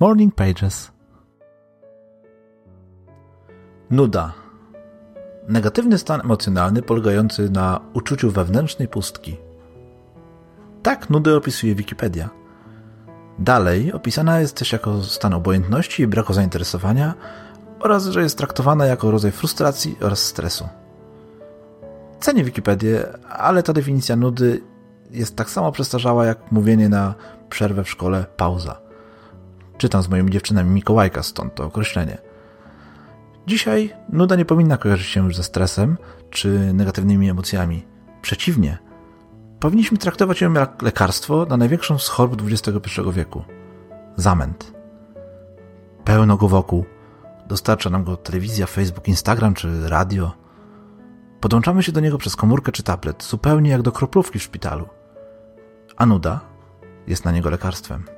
Morning Pages. Nuda. Negatywny stan emocjonalny polegający na uczuciu wewnętrznej pustki. Tak nudy opisuje Wikipedia. Dalej opisana jest też jako stan obojętności i braku zainteresowania oraz, że jest traktowana jako rodzaj frustracji oraz stresu. Cenię Wikipedię, ale ta definicja nudy jest tak samo przestarzała jak mówienie na przerwę w szkole pauza. Czytam z moimi dziewczynami Mikołajka, stąd to określenie. Dzisiaj nuda nie powinna kojarzyć się już ze stresem czy negatywnymi emocjami. Przeciwnie, powinniśmy traktować ją jak lekarstwo na największą z chorób XXI wieku zamęt. Pełno go wokół. Dostarcza nam go telewizja, Facebook, Instagram czy radio. Podłączamy się do niego przez komórkę czy tablet, zupełnie jak do kroplówki w szpitalu. A nuda jest na niego lekarstwem.